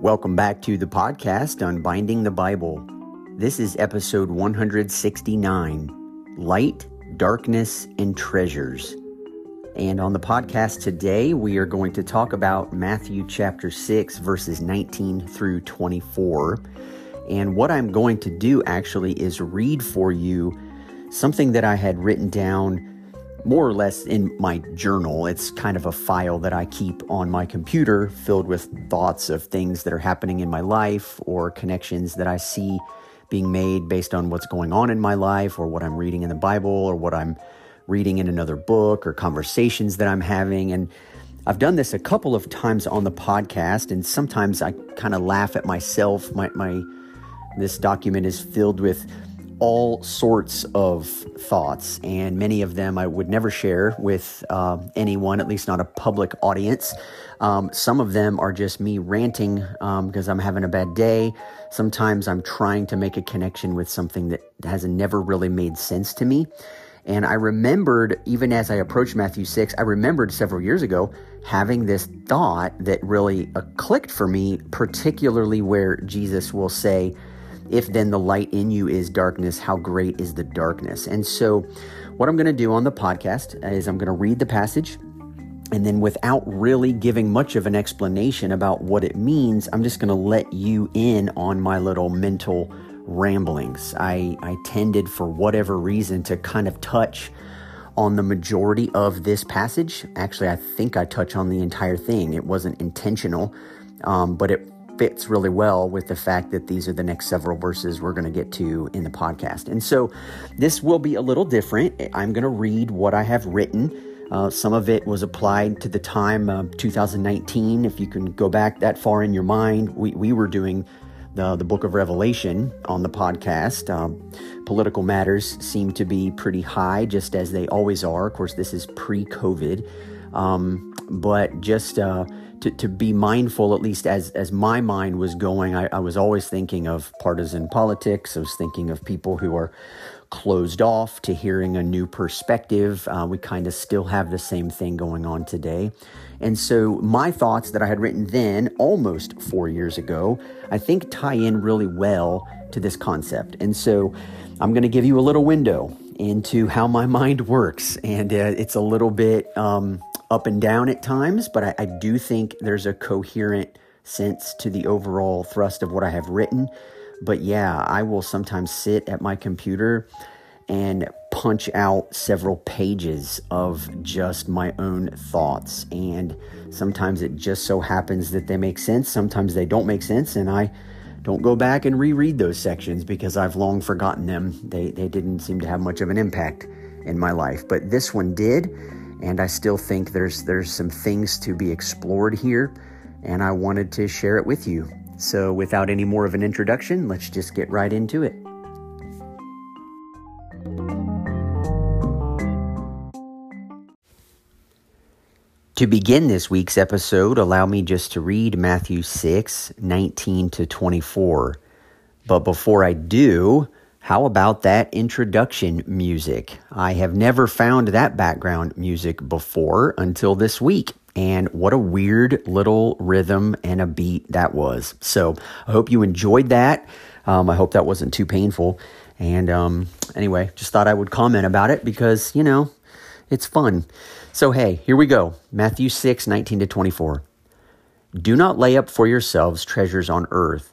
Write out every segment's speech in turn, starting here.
Welcome back to the podcast Unbinding the Bible. This is episode 169 Light, Darkness, and Treasures. And on the podcast today, we are going to talk about Matthew chapter 6, verses 19 through 24. And what I'm going to do actually is read for you something that I had written down more or less in my journal. It's kind of a file that I keep on my computer filled with thoughts of things that are happening in my life or connections that I see being made based on what's going on in my life or what I'm reading in the Bible or what I'm reading in another book or conversations that I'm having. And I've done this a couple of times on the podcast, and sometimes I kind of laugh at myself. My, my this document is filled with all sorts of thoughts, and many of them I would never share with uh, anyone, at least not a public audience. Um, some of them are just me ranting because um, I'm having a bad day. Sometimes I'm trying to make a connection with something that has never really made sense to me. And I remembered, even as I approached Matthew 6, I remembered several years ago having this thought that really uh, clicked for me, particularly where Jesus will say, if then the light in you is darkness, how great is the darkness? And so, what I'm going to do on the podcast is I'm going to read the passage. And then, without really giving much of an explanation about what it means, I'm just going to let you in on my little mental ramblings. I, I tended, for whatever reason, to kind of touch on the majority of this passage. Actually, I think I touch on the entire thing. It wasn't intentional, um, but it fits really well with the fact that these are the next several verses we're going to get to in the podcast. And so this will be a little different. I'm going to read what I have written. Uh, some of it was applied to the time of 2019. If you can go back that far in your mind, we, we were doing the, the book of Revelation on the podcast. Um, political matters seem to be pretty high, just as they always are. Of course, this is pre COVID. Um, but just uh, to, to be mindful, at least as, as my mind was going, I, I was always thinking of partisan politics. I was thinking of people who are closed off to hearing a new perspective. Uh, we kind of still have the same thing going on today. And so, my thoughts that I had written then, almost four years ago, I think tie in really well to this concept. And so, I'm going to give you a little window into how my mind works. And uh, it's a little bit. Um, up and down at times, but I, I do think there's a coherent sense to the overall thrust of what I have written. But yeah, I will sometimes sit at my computer and punch out several pages of just my own thoughts. And sometimes it just so happens that they make sense, sometimes they don't make sense, and I don't go back and reread those sections because I've long forgotten them. They, they didn't seem to have much of an impact in my life. But this one did and I still think there's there's some things to be explored here, and I wanted to share it with you. So, without any more of an introduction, let's just get right into it. To begin this week's episode, allow me just to read Matthew 6 19 to 24. But before I do, how about that introduction music? I have never found that background music before until this week. And what a weird little rhythm and a beat that was. So I hope you enjoyed that. Um, I hope that wasn't too painful. And um, anyway, just thought I would comment about it because, you know, it's fun. So, hey, here we go Matthew 6 19 to 24. Do not lay up for yourselves treasures on earth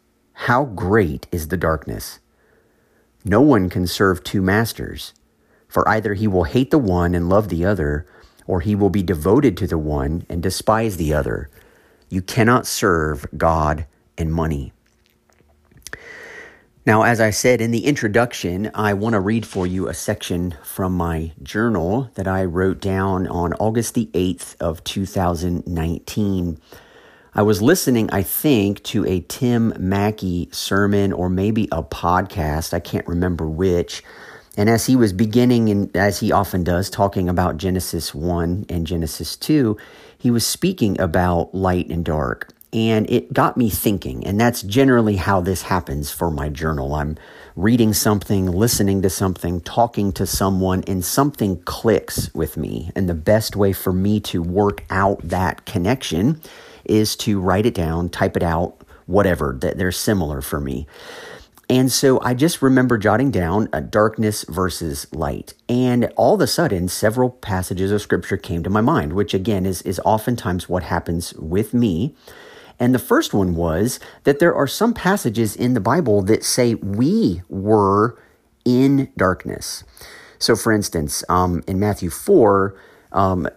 how great is the darkness! No one can serve two masters, for either he will hate the one and love the other, or he will be devoted to the one and despise the other. You cannot serve God and money. Now, as I said in the introduction, I want to read for you a section from my journal that I wrote down on August the 8th of 2019. I was listening, I think, to a Tim Mackie sermon or maybe a podcast. I can't remember which. And as he was beginning, and as he often does, talking about Genesis 1 and Genesis 2, he was speaking about light and dark. And it got me thinking. And that's generally how this happens for my journal. I'm reading something, listening to something, talking to someone, and something clicks with me. And the best way for me to work out that connection is to write it down, type it out, whatever, that they're similar for me. And so I just remember jotting down a darkness versus light. And all of a sudden, several passages of scripture came to my mind, which again is, is oftentimes what happens with me. And the first one was that there are some passages in the Bible that say we were in darkness. So, for instance, um, in Matthew 4, um,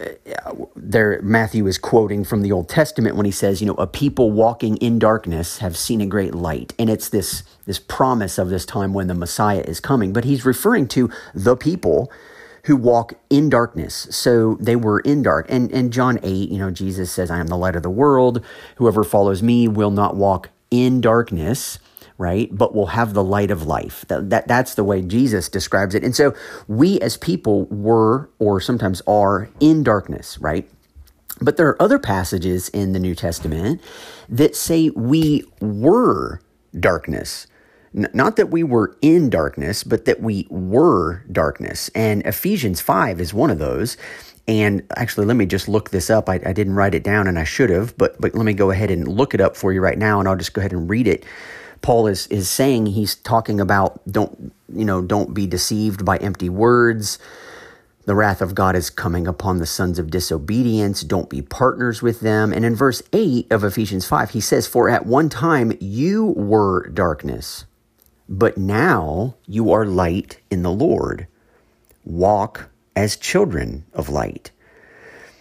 there Matthew is quoting from the Old Testament when he says, you know, a people walking in darkness have seen a great light, and it's this this promise of this time when the Messiah is coming. But he's referring to the people who walk in darkness. So they were in dark. And and John 8, you know, Jesus says, I am the light of the world. Whoever follows me will not walk in darkness right? But we'll have the light of life. That, that, that's the way Jesus describes it. And so we as people were, or sometimes are, in darkness, right? But there are other passages in the New Testament that say we were darkness. not that we were in darkness, but that we were darkness. And Ephesians 5 is one of those. And actually, let me just look this up. I, I, didn't write it down and I should have, but, but let me go ahead and look it up for you right now and I'll just go ahead and read it. Paul is is saying he's talking about don't you know don't be deceived by empty words. The wrath of God is coming upon the sons of disobedience. Don't be partners with them. And in verse 8 of Ephesians 5, he says, For at one time you were darkness, but now you are light in the Lord. Walk as children of light.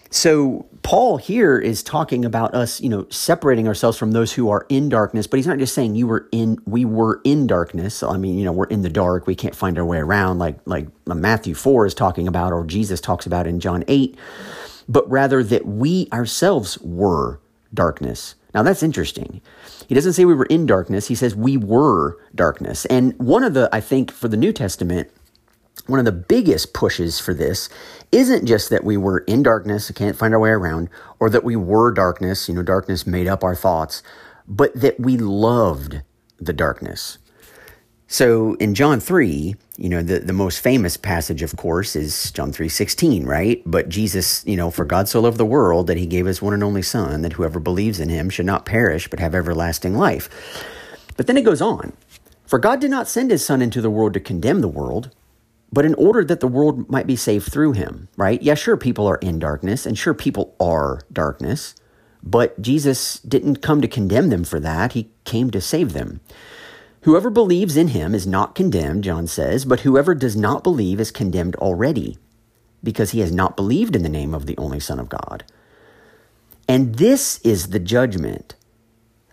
So Paul here is talking about us, you know, separating ourselves from those who are in darkness, but he's not just saying you were in we were in darkness. I mean, you know, we're in the dark, we can't find our way around like like Matthew 4 is talking about or Jesus talks about in John 8, but rather that we ourselves were darkness. Now that's interesting. He doesn't say we were in darkness, he says we were darkness. And one of the I think for the New Testament one of the biggest pushes for this isn't just that we were in darkness, can't find our way around, or that we were darkness, you know, darkness made up our thoughts, but that we loved the darkness. So in John 3, you know, the, the most famous passage, of course, is John 3 16, right? But Jesus, you know, for God so loved the world that he gave his one and only Son, that whoever believes in him should not perish, but have everlasting life. But then it goes on For God did not send his Son into the world to condemn the world but in order that the world might be saved through him, right? Yeah, sure, people are in darkness, and sure, people are darkness, but Jesus didn't come to condemn them for that. He came to save them. Whoever believes in him is not condemned, John says, but whoever does not believe is condemned already, because he has not believed in the name of the only Son of God. And this is the judgment.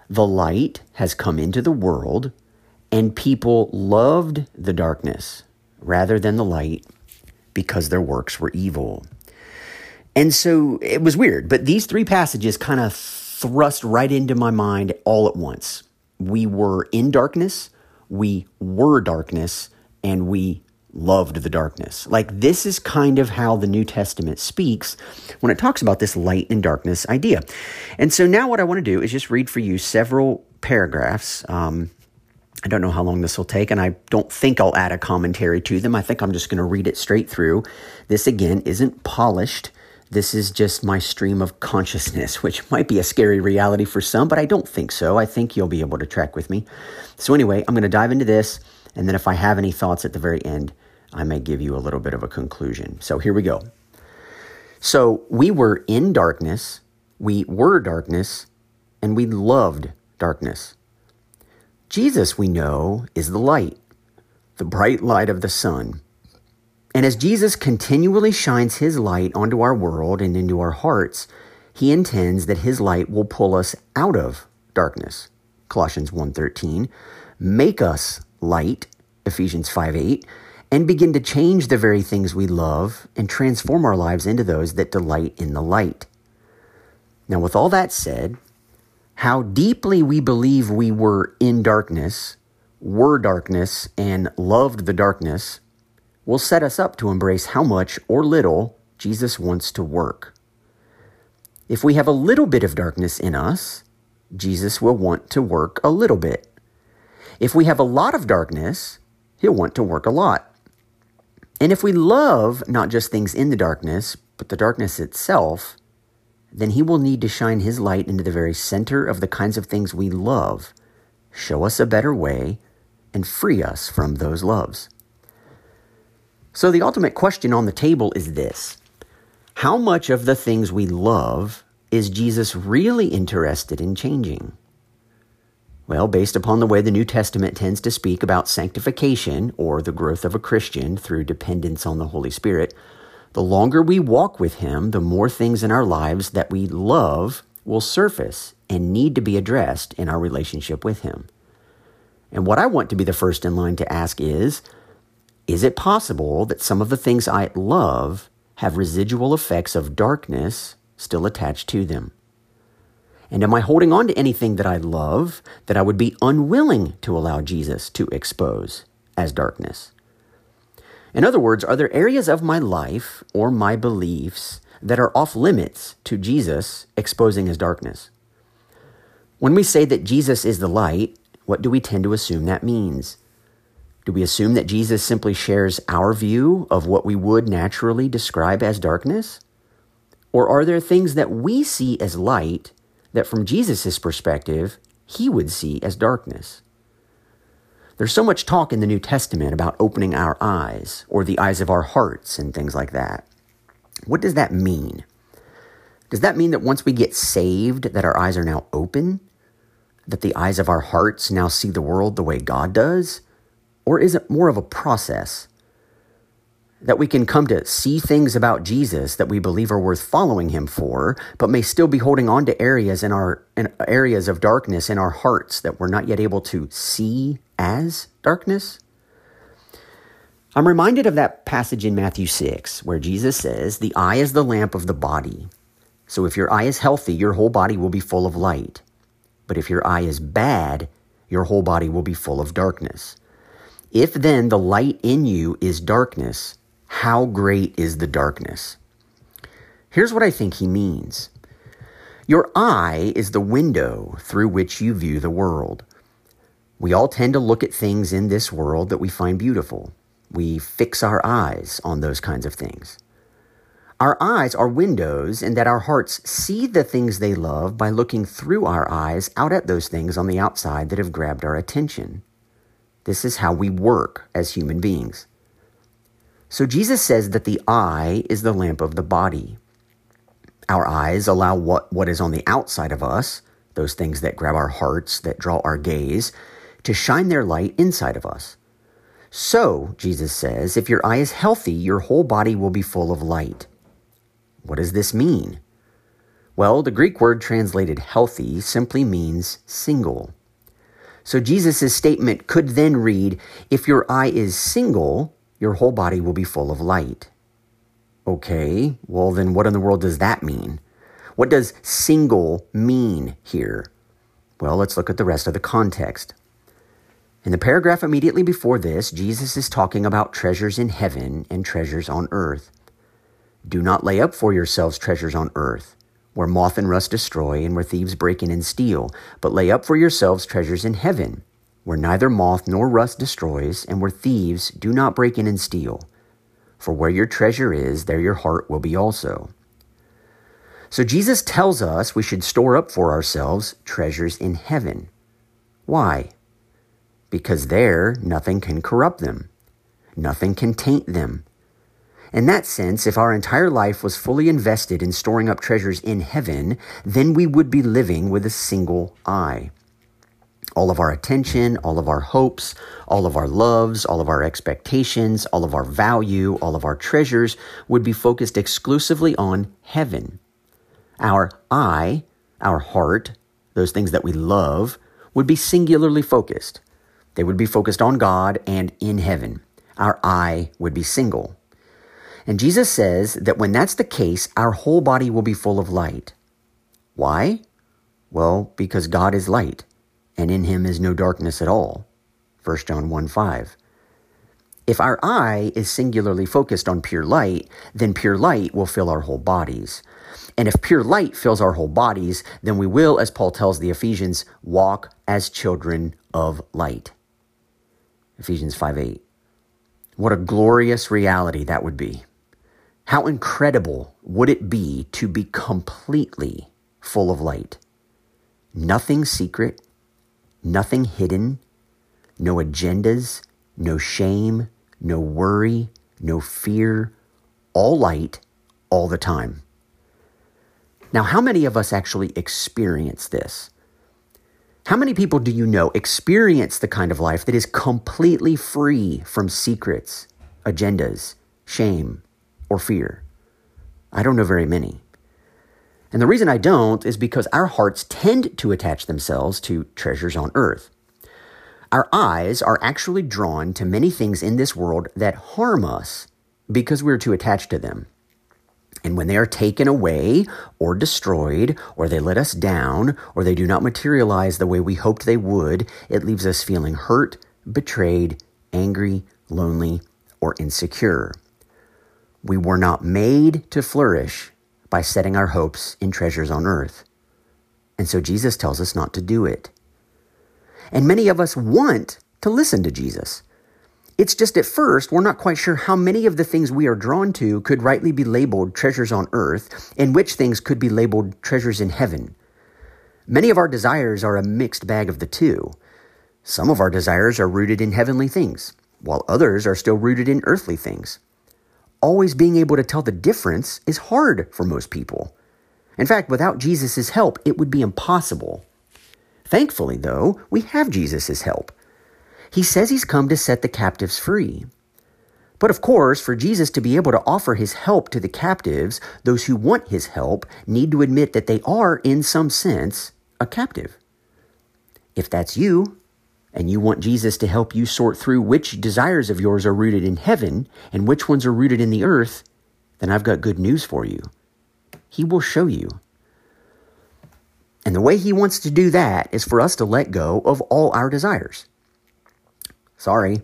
The light has come into the world, and people loved the darkness rather than the light because their works were evil. And so it was weird, but these three passages kind of thrust right into my mind all at once. We were in darkness, we were darkness, and we loved the darkness. Like this is kind of how the New Testament speaks when it talks about this light and darkness idea. And so now what I want to do is just read for you several paragraphs. Um, I don't know how long this will take, and I don't think I'll add a commentary to them. I think I'm just going to read it straight through. This, again, isn't polished. This is just my stream of consciousness, which might be a scary reality for some, but I don't think so. I think you'll be able to track with me. So, anyway, I'm going to dive into this, and then if I have any thoughts at the very end, I may give you a little bit of a conclusion. So, here we go. So, we were in darkness, we were darkness, and we loved darkness. Jesus, we know, is the light, the bright light of the sun. And as Jesus continually shines his light onto our world and into our hearts, he intends that his light will pull us out of darkness. Colossians 1:13, make us light, Ephesians 5:8, and begin to change the very things we love and transform our lives into those that delight in the light. Now with all that said, how deeply we believe we were in darkness, were darkness, and loved the darkness will set us up to embrace how much or little Jesus wants to work. If we have a little bit of darkness in us, Jesus will want to work a little bit. If we have a lot of darkness, he'll want to work a lot. And if we love not just things in the darkness, but the darkness itself, then he will need to shine his light into the very center of the kinds of things we love, show us a better way, and free us from those loves. So, the ultimate question on the table is this How much of the things we love is Jesus really interested in changing? Well, based upon the way the New Testament tends to speak about sanctification or the growth of a Christian through dependence on the Holy Spirit, the longer we walk with Him, the more things in our lives that we love will surface and need to be addressed in our relationship with Him. And what I want to be the first in line to ask is Is it possible that some of the things I love have residual effects of darkness still attached to them? And am I holding on to anything that I love that I would be unwilling to allow Jesus to expose as darkness? In other words, are there areas of my life or my beliefs that are off limits to Jesus exposing his darkness? When we say that Jesus is the light, what do we tend to assume that means? Do we assume that Jesus simply shares our view of what we would naturally describe as darkness? Or are there things that we see as light that, from Jesus' perspective, he would see as darkness? There's so much talk in the New Testament about opening our eyes or the eyes of our hearts and things like that. What does that mean? Does that mean that once we get saved that our eyes are now open? That the eyes of our hearts now see the world the way God does? Or is it more of a process? that we can come to see things about Jesus that we believe are worth following him for, but may still be holding on to areas in our in areas of darkness in our hearts that we're not yet able to see as darkness. I'm reminded of that passage in Matthew 6 where Jesus says, "The eye is the lamp of the body. So if your eye is healthy, your whole body will be full of light. But if your eye is bad, your whole body will be full of darkness." If then the light in you is darkness, how great is the darkness? Here's what I think he means Your eye is the window through which you view the world. We all tend to look at things in this world that we find beautiful. We fix our eyes on those kinds of things. Our eyes are windows, and that our hearts see the things they love by looking through our eyes out at those things on the outside that have grabbed our attention. This is how we work as human beings. So Jesus says that the eye is the lamp of the body. Our eyes allow what, what is on the outside of us, those things that grab our hearts, that draw our gaze, to shine their light inside of us. So, Jesus says, if your eye is healthy, your whole body will be full of light. What does this mean? Well, the Greek word translated healthy simply means single. So Jesus' statement could then read, if your eye is single, your whole body will be full of light. Okay, well, then what in the world does that mean? What does single mean here? Well, let's look at the rest of the context. In the paragraph immediately before this, Jesus is talking about treasures in heaven and treasures on earth. Do not lay up for yourselves treasures on earth, where moth and rust destroy and where thieves break in and steal, but lay up for yourselves treasures in heaven where neither moth nor rust destroys, and where thieves do not break in and steal. For where your treasure is, there your heart will be also. So Jesus tells us we should store up for ourselves treasures in heaven. Why? Because there nothing can corrupt them, nothing can taint them. In that sense, if our entire life was fully invested in storing up treasures in heaven, then we would be living with a single eye all of our attention, all of our hopes, all of our loves, all of our expectations, all of our value, all of our treasures would be focused exclusively on heaven. Our eye, our heart, those things that we love, would be singularly focused. They would be focused on God and in heaven. Our eye would be single. And Jesus says that when that's the case, our whole body will be full of light. Why? Well, because God is light, and in him is no darkness at all. 1 John 1 5. If our eye is singularly focused on pure light, then pure light will fill our whole bodies. And if pure light fills our whole bodies, then we will, as Paul tells the Ephesians, walk as children of light. Ephesians 5 8. What a glorious reality that would be. How incredible would it be to be completely full of light? Nothing secret, nothing hidden, no agendas, no shame, no worry, no fear, all light, all the time. Now, how many of us actually experience this? How many people do you know experience the kind of life that is completely free from secrets, agendas, shame, or fear? I don't know very many. And the reason I don't is because our hearts tend to attach themselves to treasures on earth. Our eyes are actually drawn to many things in this world that harm us because we're too attached to them. And when they are taken away or destroyed, or they let us down, or they do not materialize the way we hoped they would, it leaves us feeling hurt, betrayed, angry, lonely, or insecure. We were not made to flourish by setting our hopes in treasures on earth. And so Jesus tells us not to do it. And many of us want to listen to Jesus. It's just at first, we're not quite sure how many of the things we are drawn to could rightly be labeled treasures on earth and which things could be labeled treasures in heaven. Many of our desires are a mixed bag of the two. Some of our desires are rooted in heavenly things, while others are still rooted in earthly things. Always being able to tell the difference is hard for most people. In fact, without Jesus' help, it would be impossible. Thankfully, though, we have Jesus' help. He says he's come to set the captives free. But of course, for Jesus to be able to offer his help to the captives, those who want his help need to admit that they are, in some sense, a captive. If that's you, and you want Jesus to help you sort through which desires of yours are rooted in heaven and which ones are rooted in the earth, then I've got good news for you. He will show you. And the way he wants to do that is for us to let go of all our desires. Sorry,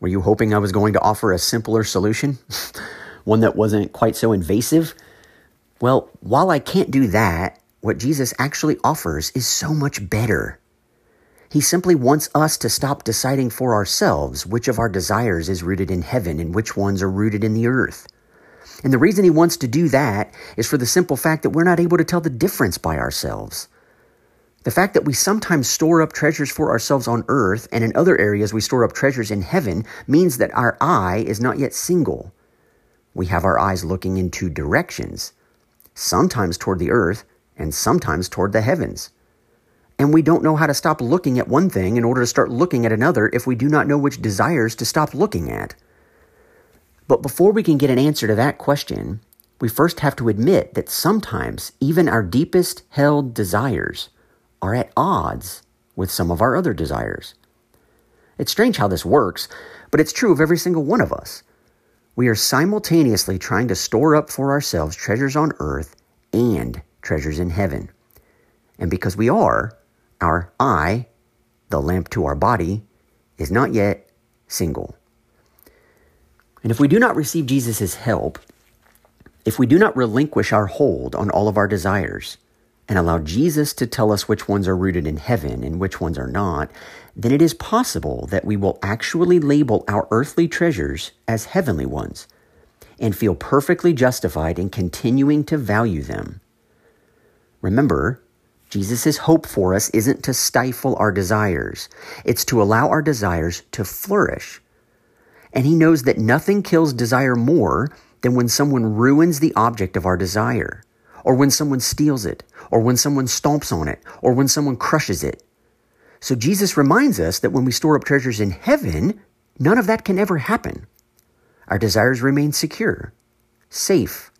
were you hoping I was going to offer a simpler solution? One that wasn't quite so invasive? Well, while I can't do that, what Jesus actually offers is so much better. He simply wants us to stop deciding for ourselves which of our desires is rooted in heaven and which ones are rooted in the earth. And the reason he wants to do that is for the simple fact that we're not able to tell the difference by ourselves. The fact that we sometimes store up treasures for ourselves on earth and in other areas we store up treasures in heaven means that our eye is not yet single. We have our eyes looking in two directions, sometimes toward the earth and sometimes toward the heavens. And we don't know how to stop looking at one thing in order to start looking at another if we do not know which desires to stop looking at. But before we can get an answer to that question, we first have to admit that sometimes even our deepest held desires are at odds with some of our other desires. It's strange how this works, but it's true of every single one of us. We are simultaneously trying to store up for ourselves treasures on earth and treasures in heaven. And because we are, our eye, the lamp to our body, is not yet single. And if we do not receive Jesus' help, if we do not relinquish our hold on all of our desires and allow Jesus to tell us which ones are rooted in heaven and which ones are not, then it is possible that we will actually label our earthly treasures as heavenly ones and feel perfectly justified in continuing to value them. Remember, Jesus' hope for us isn't to stifle our desires, it's to allow our desires to flourish. And he knows that nothing kills desire more than when someone ruins the object of our desire, or when someone steals it, or when someone stomps on it, or when someone crushes it. So Jesus reminds us that when we store up treasures in heaven, none of that can ever happen. Our desires remain secure, safe,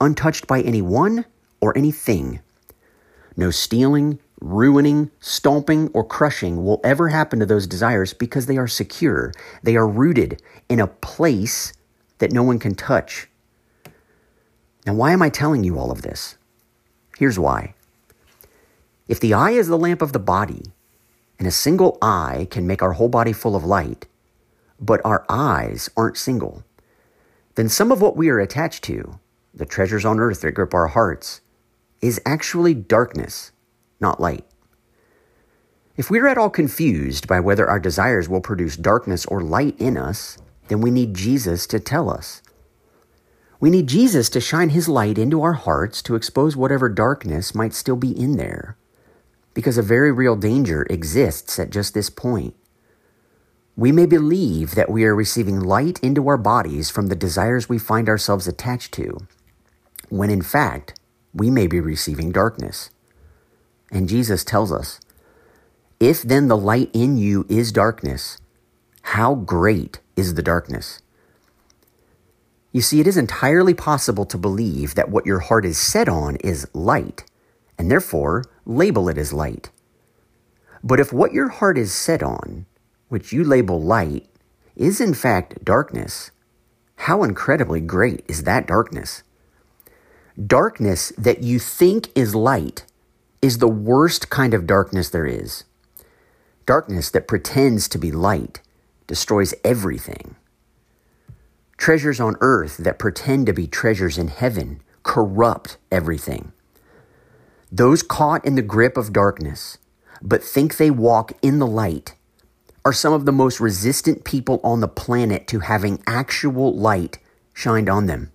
untouched by anyone or anything. No stealing, ruining, stomping, or crushing will ever happen to those desires because they are secure. They are rooted in a place that no one can touch. Now, why am I telling you all of this? Here's why. If the eye is the lamp of the body, and a single eye can make our whole body full of light, but our eyes aren't single, then some of what we are attached to, the treasures on earth that grip our hearts, is actually darkness, not light. If we are at all confused by whether our desires will produce darkness or light in us, then we need Jesus to tell us. We need Jesus to shine his light into our hearts to expose whatever darkness might still be in there. Because a very real danger exists at just this point. We may believe that we are receiving light into our bodies from the desires we find ourselves attached to, when in fact, we may be receiving darkness. And Jesus tells us, If then the light in you is darkness, how great is the darkness? You see, it is entirely possible to believe that what your heart is set on is light, and therefore label it as light. But if what your heart is set on, which you label light, is in fact darkness, how incredibly great is that darkness? Darkness that you think is light is the worst kind of darkness there is. Darkness that pretends to be light destroys everything. Treasures on earth that pretend to be treasures in heaven corrupt everything. Those caught in the grip of darkness, but think they walk in the light, are some of the most resistant people on the planet to having actual light shined on them.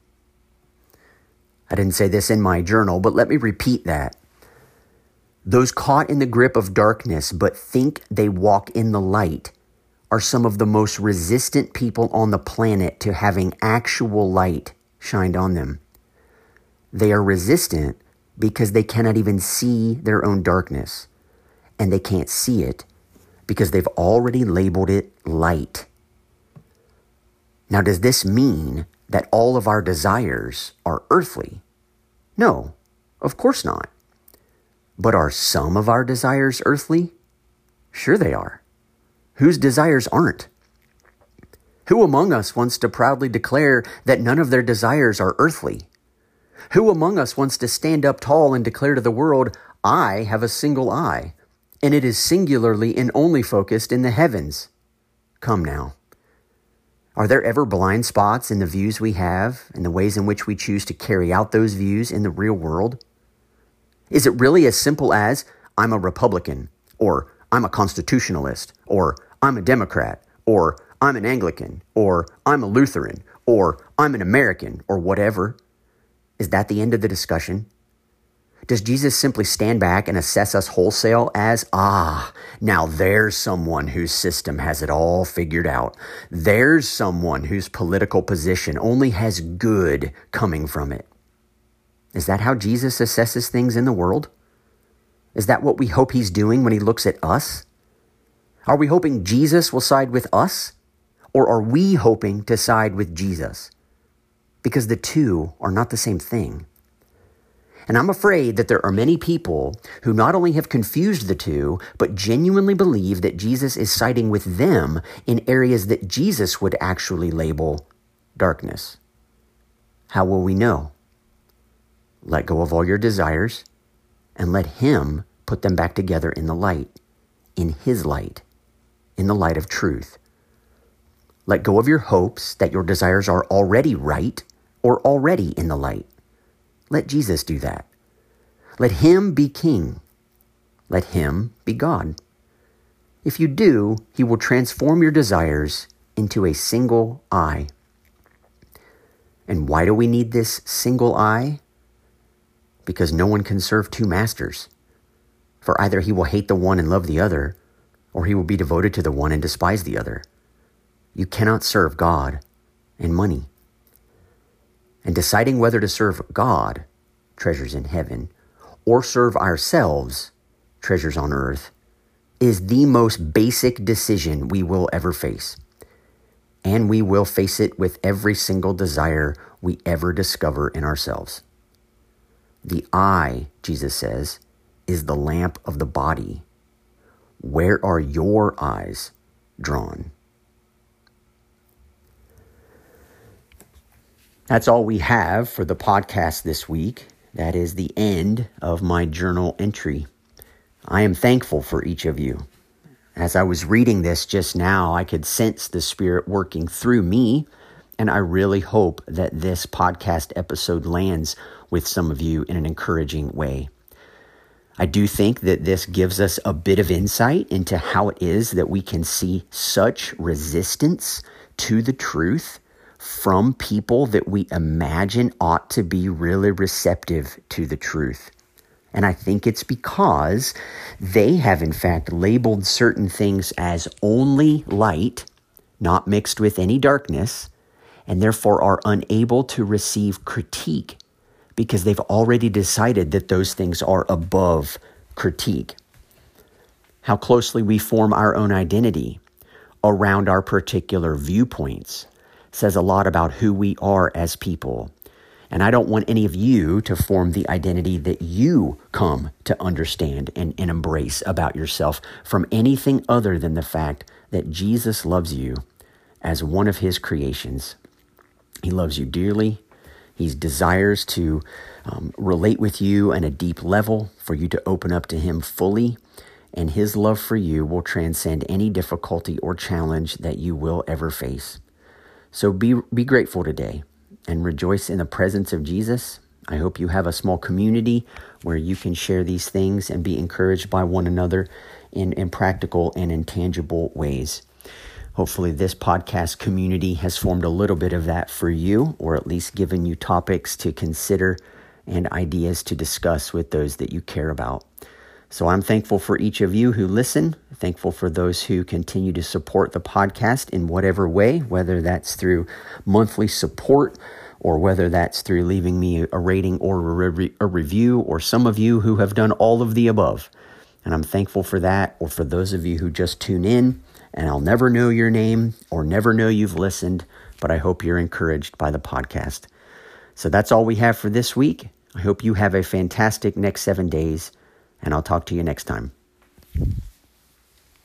I didn't say this in my journal, but let me repeat that. Those caught in the grip of darkness but think they walk in the light are some of the most resistant people on the planet to having actual light shined on them. They are resistant because they cannot even see their own darkness. And they can't see it because they've already labeled it light. Now, does this mean that all of our desires are earthly? No, of course not. But are some of our desires earthly? Sure, they are whose desires aren't? Who among us wants to proudly declare that none of their desires are earthly? Who among us wants to stand up tall and declare to the world, I have a single eye, and it is singularly and only focused in the heavens? Come now. Are there ever blind spots in the views we have and the ways in which we choose to carry out those views in the real world? Is it really as simple as, I'm a Republican, or I'm a constitutionalist, or I'm a Democrat, or I'm an Anglican, or I'm a Lutheran, or I'm an American, or whatever. Is that the end of the discussion? Does Jesus simply stand back and assess us wholesale as, ah, now there's someone whose system has it all figured out. There's someone whose political position only has good coming from it. Is that how Jesus assesses things in the world? Is that what we hope he's doing when he looks at us? Are we hoping Jesus will side with us? Or are we hoping to side with Jesus? Because the two are not the same thing. And I'm afraid that there are many people who not only have confused the two, but genuinely believe that Jesus is siding with them in areas that Jesus would actually label darkness. How will we know? Let go of all your desires and let Him put them back together in the light, in His light, in the light of truth. Let go of your hopes that your desires are already right or already in the light. Let Jesus do that. Let Him be King. Let Him be God. If you do, He will transform your desires into a single eye. And why do we need this single eye? Because no one can serve two masters. For either he will hate the one and love the other, or he will be devoted to the one and despise the other. You cannot serve God and money. And deciding whether to serve God, treasures in heaven, or serve ourselves, treasures on earth, is the most basic decision we will ever face. And we will face it with every single desire we ever discover in ourselves. The eye, Jesus says, is the lamp of the body. Where are your eyes drawn? That's all we have for the podcast this week. That is the end of my journal entry. I am thankful for each of you. As I was reading this just now, I could sense the Spirit working through me, and I really hope that this podcast episode lands with some of you in an encouraging way. I do think that this gives us a bit of insight into how it is that we can see such resistance to the truth from people that we imagine ought to be really receptive to the truth. And I think it's because they have, in fact, labeled certain things as only light, not mixed with any darkness, and therefore are unable to receive critique because they've already decided that those things are above critique. How closely we form our own identity around our particular viewpoints says a lot about who we are as people. And I don't want any of you to form the identity that you come to understand and, and embrace about yourself from anything other than the fact that Jesus loves you as one of his creations. He loves you dearly. He desires to um, relate with you on a deep level, for you to open up to him fully. And his love for you will transcend any difficulty or challenge that you will ever face. So be, be grateful today and rejoice in the presence of Jesus. I hope you have a small community where you can share these things and be encouraged by one another in, in practical and intangible ways. Hopefully, this podcast community has formed a little bit of that for you, or at least given you topics to consider and ideas to discuss with those that you care about. So I'm thankful for each of you who listen, thankful for those who continue to support the podcast in whatever way, whether that's through monthly support or whether that's through leaving me a rating or a, re- a review, or some of you who have done all of the above. And I'm thankful for that, or for those of you who just tune in, and I'll never know your name or never know you've listened, but I hope you're encouraged by the podcast. So that's all we have for this week. I hope you have a fantastic next seven days and I'll talk to you next time.